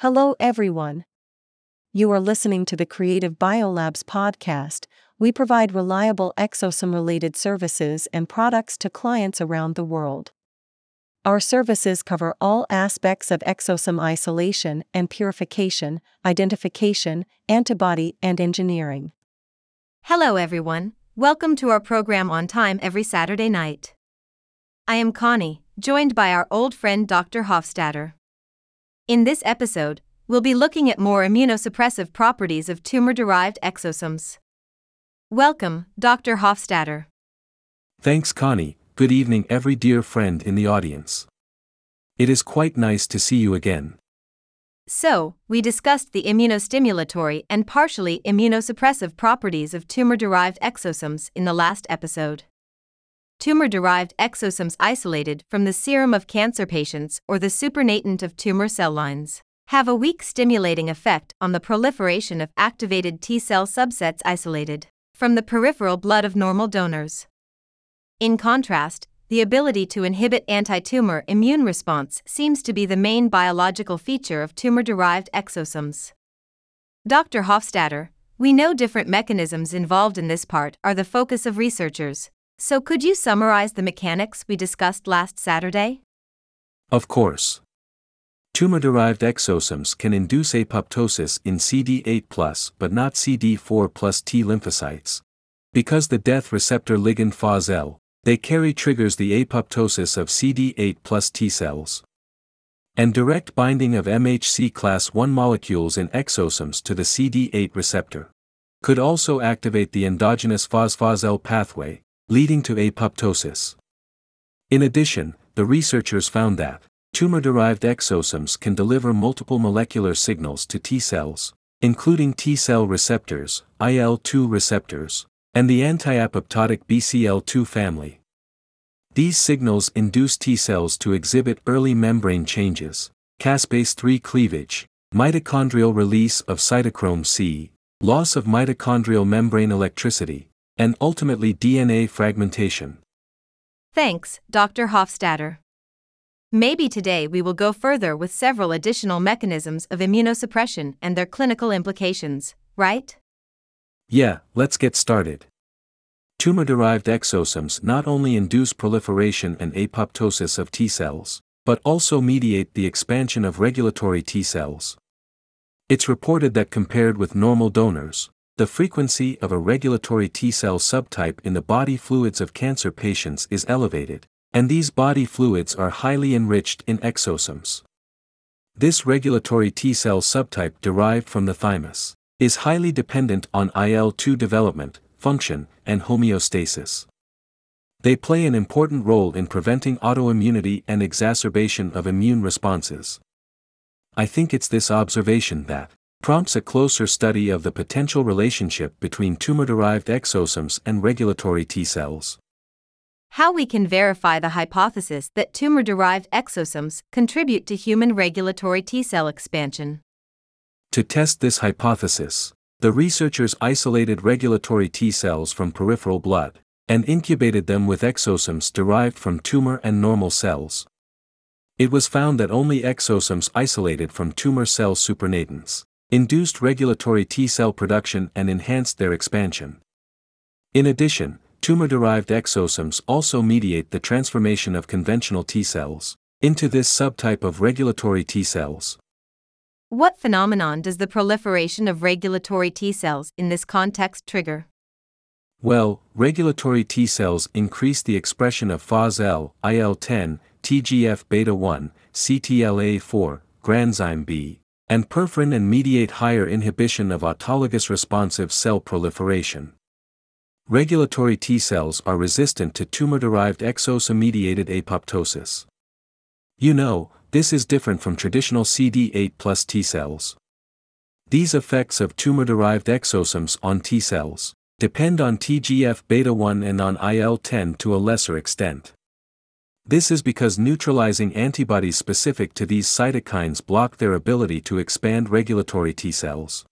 Hello, everyone. You are listening to the Creative Biolabs podcast. We provide reliable exosome related services and products to clients around the world. Our services cover all aspects of exosome isolation and purification, identification, antibody, and engineering. Hello, everyone. Welcome to our program on time every Saturday night. I am Connie, joined by our old friend Dr. Hofstadter. In this episode, we'll be looking at more immunosuppressive properties of tumor derived exosomes. Welcome, Dr. Hofstadter. Thanks, Connie. Good evening, every dear friend in the audience. It is quite nice to see you again. So, we discussed the immunostimulatory and partially immunosuppressive properties of tumor derived exosomes in the last episode. Tumor derived exosomes isolated from the serum of cancer patients or the supernatant of tumor cell lines have a weak stimulating effect on the proliferation of activated T cell subsets isolated from the peripheral blood of normal donors. In contrast, the ability to inhibit anti tumor immune response seems to be the main biological feature of tumor derived exosomes. Dr. Hofstadter, we know different mechanisms involved in this part are the focus of researchers, so could you summarize the mechanics we discussed last Saturday? Of course. Tumor derived exosomes can induce apoptosis in CD8 but not CD4 T lymphocytes. Because the death receptor ligand FOSL, they carry triggers the apoptosis of CD8 plus T cells. And direct binding of MHC class I molecules in exosomes to the CD8 receptor could also activate the endogenous FOSFOSL pathway, leading to apoptosis. In addition, the researchers found that tumor derived exosomes can deliver multiple molecular signals to T cells, including T cell receptors, IL 2 receptors, and the anti-apoptotic BCL2 family. These signals induce T cells to exhibit early membrane changes, caspase 3 cleavage, mitochondrial release of cytochrome C, loss of mitochondrial membrane electricity, and ultimately DNA fragmentation. Thanks, Dr. Hofstadter. Maybe today we will go further with several additional mechanisms of immunosuppression and their clinical implications, right? Yeah, let's get started. Tumor derived exosomes not only induce proliferation and apoptosis of T cells, but also mediate the expansion of regulatory T cells. It's reported that compared with normal donors, the frequency of a regulatory T cell subtype in the body fluids of cancer patients is elevated, and these body fluids are highly enriched in exosomes. This regulatory T cell subtype derived from the thymus is highly dependent on IL 2 development, function, and homeostasis. They play an important role in preventing autoimmunity and exacerbation of immune responses. I think it's this observation that prompts a closer study of the potential relationship between tumor derived exosomes and regulatory T cells. How we can verify the hypothesis that tumor derived exosomes contribute to human regulatory T cell expansion. To test this hypothesis, the researchers isolated regulatory T cells from peripheral blood and incubated them with exosomes derived from tumor and normal cells. It was found that only exosomes isolated from tumor cell supernatants induced regulatory T cell production and enhanced their expansion. In addition, tumor derived exosomes also mediate the transformation of conventional T cells into this subtype of regulatory T cells. What phenomenon does the proliferation of regulatory T cells in this context trigger? Well, regulatory T cells increase the expression of FOSL, IL-10, TGF beta 1, CTLA4, granzyme B, and perforin and mediate higher inhibition of autologous responsive cell proliferation. Regulatory T cells are resistant to tumor-derived exosome-mediated apoptosis. You know, this is different from traditional CD8 plus T cells. These effects of tumor derived exosomes on T cells depend on TGF beta 1 and on IL 10 to a lesser extent. This is because neutralizing antibodies specific to these cytokines block their ability to expand regulatory T cells.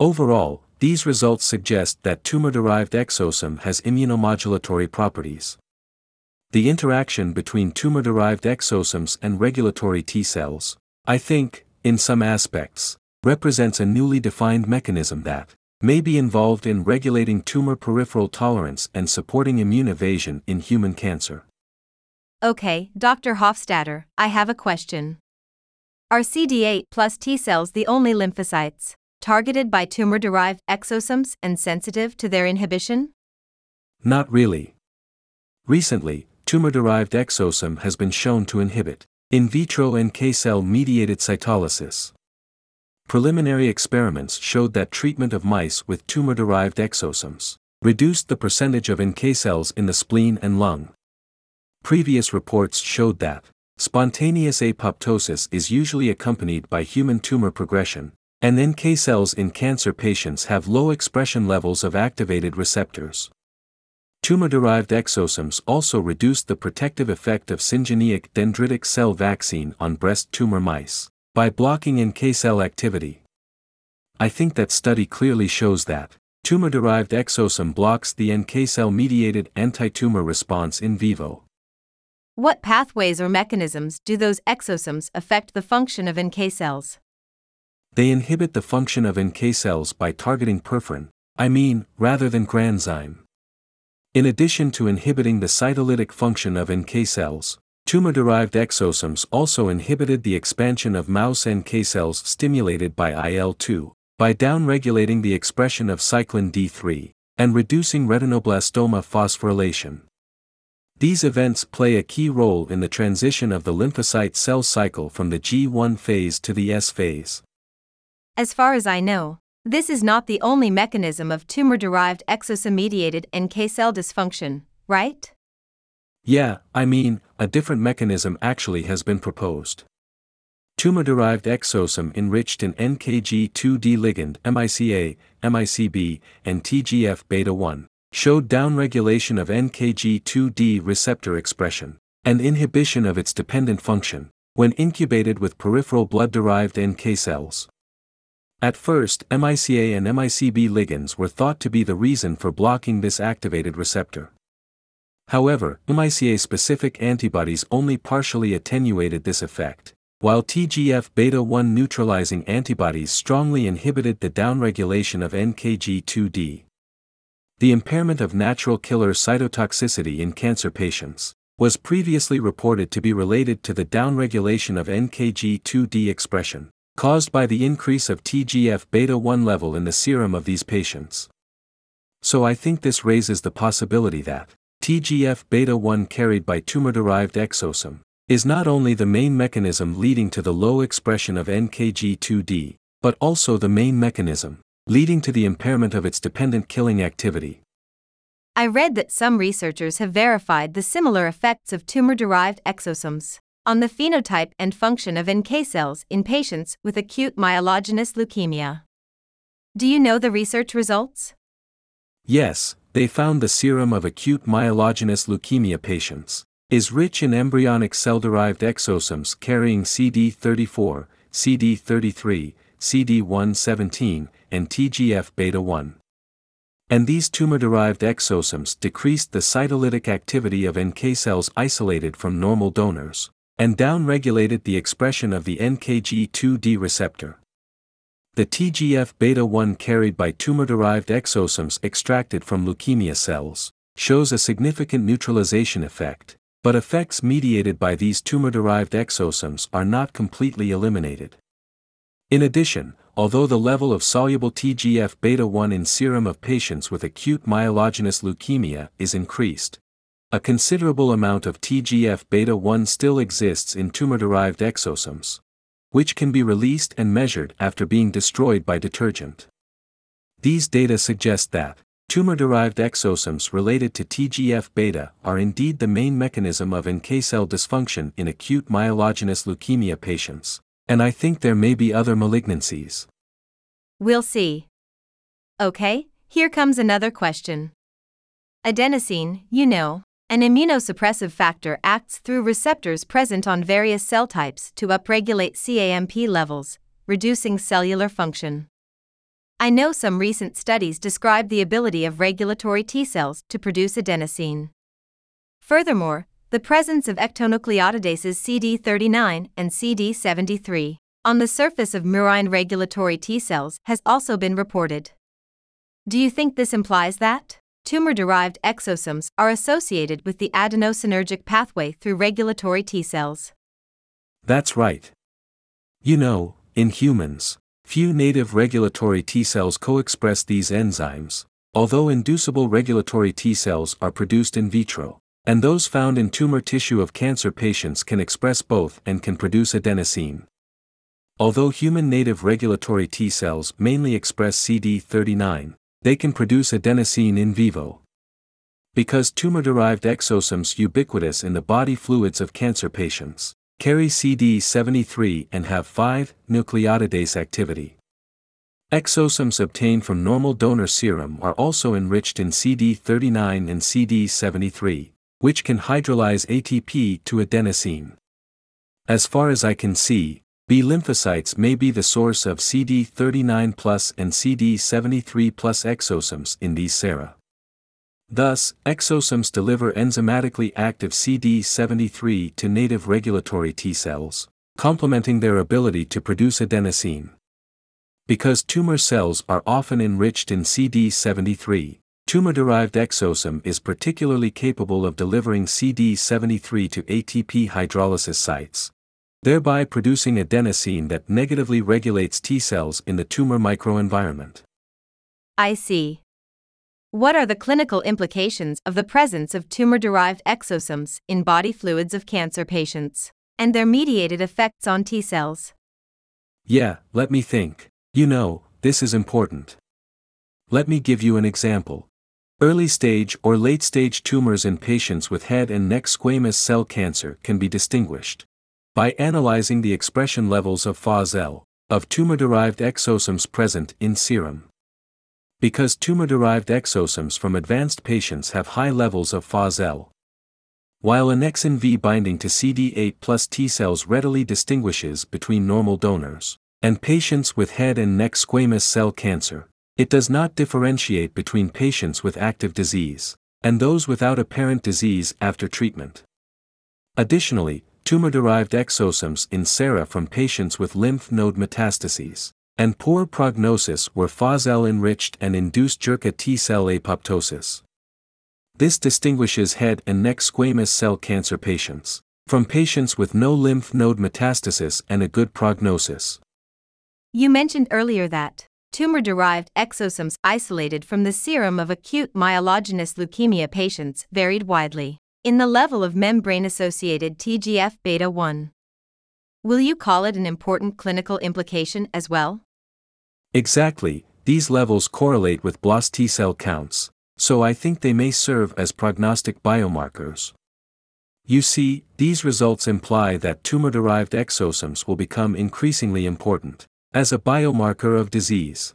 Overall, these results suggest that tumor derived exosome has immunomodulatory properties the interaction between tumor derived exosomes and regulatory T cells, I think, in some aspects, represents a newly defined mechanism that may be involved in regulating tumor peripheral tolerance and supporting immune evasion in human cancer. Okay, Dr. Hofstadter, I have a question. Are CD8 plus T cells the only lymphocytes targeted by tumor derived exosomes and sensitive to their inhibition? Not really. Recently, tumor derived exosome has been shown to inhibit in vitro NK cell mediated cytolysis. Preliminary experiments showed that treatment of mice with tumor derived exosomes reduced the percentage of NK cells in the spleen and lung. Previous reports showed that spontaneous apoptosis is usually accompanied by human tumor progression, and NK cells in cancer patients have low expression levels of activated receptors. Tumor derived exosomes also reduced the protective effect of syngeneic dendritic cell vaccine on breast tumor mice by blocking NK cell activity. I think that study clearly shows that tumor derived exosome blocks the NK cell mediated anti tumor response in vivo. What pathways or mechanisms do those exosomes affect the function of NK cells? They inhibit the function of NK cells by targeting perforin, I mean, rather than granzyme. In addition to inhibiting the cytolytic function of NK cells, tumor derived exosomes also inhibited the expansion of mouse NK cells stimulated by IL 2, by downregulating the expression of cyclin D3, and reducing retinoblastoma phosphorylation. These events play a key role in the transition of the lymphocyte cell cycle from the G1 phase to the S phase. As far as I know, this is not the only mechanism of tumor derived exosome mediated NK cell dysfunction, right? Yeah, I mean, a different mechanism actually has been proposed. Tumor derived exosome enriched in NKG2D ligand MICA, MICB, and TGF beta 1 showed downregulation of NKG2D receptor expression and inhibition of its dependent function when incubated with peripheral blood derived NK cells. At first, MICA and MICB ligands were thought to be the reason for blocking this activated receptor. However, MICA specific antibodies only partially attenuated this effect, while TGF beta 1 neutralizing antibodies strongly inhibited the downregulation of NKG2D. The impairment of natural killer cytotoxicity in cancer patients was previously reported to be related to the downregulation of NKG2D expression caused by the increase of TGF beta 1 level in the serum of these patients. So I think this raises the possibility that TGF beta 1 carried by tumor derived exosome is not only the main mechanism leading to the low expression of NKG2D, but also the main mechanism leading to the impairment of its dependent killing activity. I read that some researchers have verified the similar effects of tumor derived exosomes on the phenotype and function of NK cells in patients with acute myelogenous leukemia. Do you know the research results? Yes, they found the serum of acute myelogenous leukemia patients is rich in embryonic cell derived exosomes carrying CD34, CD33, CD117, and TGF beta 1. And these tumor derived exosomes decreased the cytolytic activity of NK cells isolated from normal donors and downregulated the expression of the NKG2D receptor. The TGF beta 1 carried by tumor derived exosomes extracted from leukemia cells shows a significant neutralization effect, but effects mediated by these tumor derived exosomes are not completely eliminated. In addition, although the level of soluble TGF beta 1 in serum of patients with acute myelogenous leukemia is increased, a considerable amount of TGF beta 1 still exists in tumor derived exosomes, which can be released and measured after being destroyed by detergent. These data suggest that tumor derived exosomes related to TGF beta are indeed the main mechanism of NK cell dysfunction in acute myelogenous leukemia patients, and I think there may be other malignancies. We'll see. Okay, here comes another question. Adenosine, you know, an immunosuppressive factor acts through receptors present on various cell types to upregulate CAMP levels, reducing cellular function. I know some recent studies describe the ability of regulatory T cells to produce adenosine. Furthermore, the presence of ectonucleotidases CD39 and CD73 on the surface of murine regulatory T cells has also been reported. Do you think this implies that tumor derived exosomes are associated with the adenosinergic pathway through regulatory T cells? That's right. You know, in humans, few native regulatory T cells co express these enzymes, although inducible regulatory T cells are produced in vitro, and those found in tumor tissue of cancer patients can express both and can produce adenosine. Although human native regulatory T cells mainly express CD39, they can produce adenosine in vivo. Because tumor derived exosomes ubiquitous in the body fluids of cancer patients carry CD73 and have 5 nucleotidase activity. Exosomes obtained from normal donor serum are also enriched in CD39 and CD73, which can hydrolyze ATP to adenosine. As far as I can see, B lymphocytes may be the source of CD39 plus and CD73 plus exosomes in these sera. Thus, exosomes deliver enzymatically active CD73 to native regulatory T cells, complementing their ability to produce adenosine. Because tumor cells are often enriched in CD73, tumor derived exosome is particularly capable of delivering CD73 to ATP hydrolysis sites, thereby producing adenosine that negatively regulates T cells in the tumor microenvironment. I see. What are the clinical implications of the presence of tumor derived exosomes in body fluids of cancer patients, and their mediated effects on T cells? Yeah, let me think. You know, this is important. Let me give you an example. Early stage or late stage tumors in patients with head and neck squamous cell cancer can be distinguished by analyzing the expression levels of FASL, of tumor derived exosomes present in serum. Because tumor derived exosomes from advanced patients have high levels of FASL. While annexin V binding to CD8 plus T cells readily distinguishes between normal donors and patients with head and neck squamous cell cancer, it does not differentiate between patients with active disease and those without apparent disease after treatment. Additionally, tumor derived exosomes in sera from patients with lymph node metastases and poor prognosis were FASL enriched and induced JERCA T cell apoptosis. This distinguishes head and neck squamous cell cancer patients from patients with no lymph node metastasis and a good prognosis. You mentioned earlier that tumor derived exosomes isolated from the serum of acute myelogenous leukemia patients varied widely in the level of membrane associated TGF beta 1. Will you call it an important clinical implication as well? Exactly, these levels correlate with BLAS T cell counts, so I think they may serve as prognostic biomarkers. You see, these results imply that tumor derived exosomes will become increasingly important as a biomarker of disease.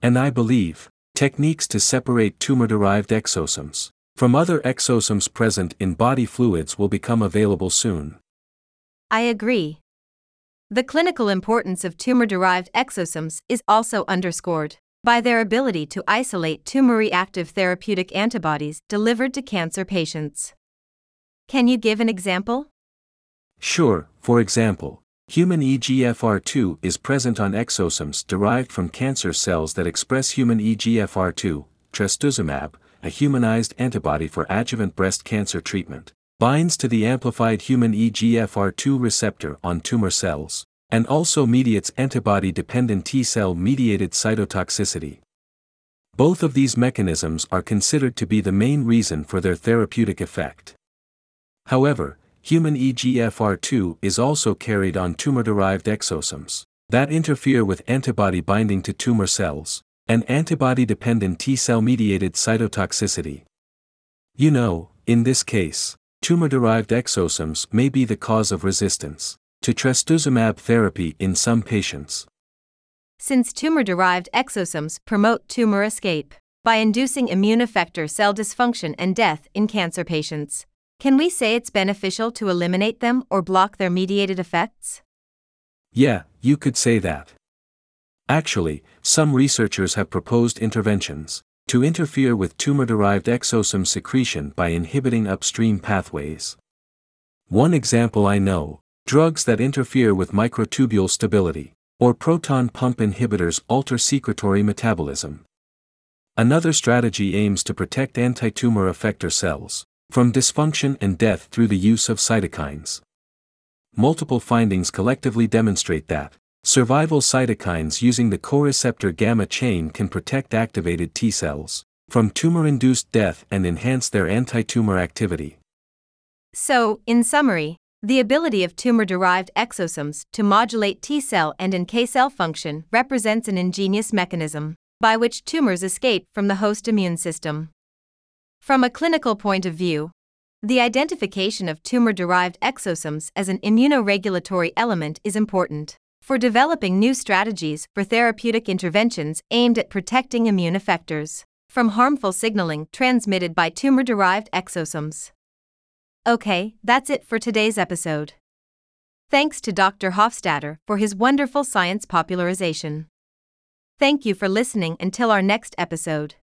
And I believe, techniques to separate tumor derived exosomes from other exosomes present in body fluids will become available soon. I agree. The clinical importance of tumor derived exosomes is also underscored by their ability to isolate tumor reactive therapeutic antibodies delivered to cancer patients. Can you give an example? Sure, for example, human EGFR2 is present on exosomes derived from cancer cells that express human EGFR2, trastuzumab, a humanized antibody for adjuvant breast cancer treatment binds to the amplified human EGFR2 receptor on tumor cells, and also mediates antibody dependent T cell mediated cytotoxicity. Both of these mechanisms are considered to be the main reason for their therapeutic effect. However, human EGFR2 is also carried on tumor derived exosomes that interfere with antibody binding to tumor cells and antibody dependent T cell mediated cytotoxicity. You know, in this case, tumor derived exosomes may be the cause of resistance to trastuzumab therapy in some patients. Since tumor derived exosomes promote tumor escape by inducing immune effector cell dysfunction and death in cancer patients, can we say it's beneficial to eliminate them or block their mediated effects? Yeah, you could say that. Actually, some researchers have proposed interventions to interfere with tumor derived exosome secretion by inhibiting upstream pathways. One example I know drugs that interfere with microtubule stability, or proton pump inhibitors alter secretory metabolism. Another strategy aims to protect antitumor effector cells from dysfunction and death through the use of cytokines. Multiple findings collectively demonstrate that survival cytokines using the coreceptor gamma chain can protect activated T cells from tumor induced death and enhance their antitumor activity. So, in summary, the ability of tumor derived exosomes to modulate T cell and NK cell function represents an ingenious mechanism by which tumors escape from the host immune system. From a clinical point of view, the identification of tumor derived exosomes as an immunoregulatory element is important for developing new strategies for therapeutic interventions aimed at protecting immune effectors from harmful signaling transmitted by tumor derived exosomes. Okay, that's it for today's episode. Thanks to Dr. Hofstadter for his wonderful science popularization. Thank you for listening until our next episode.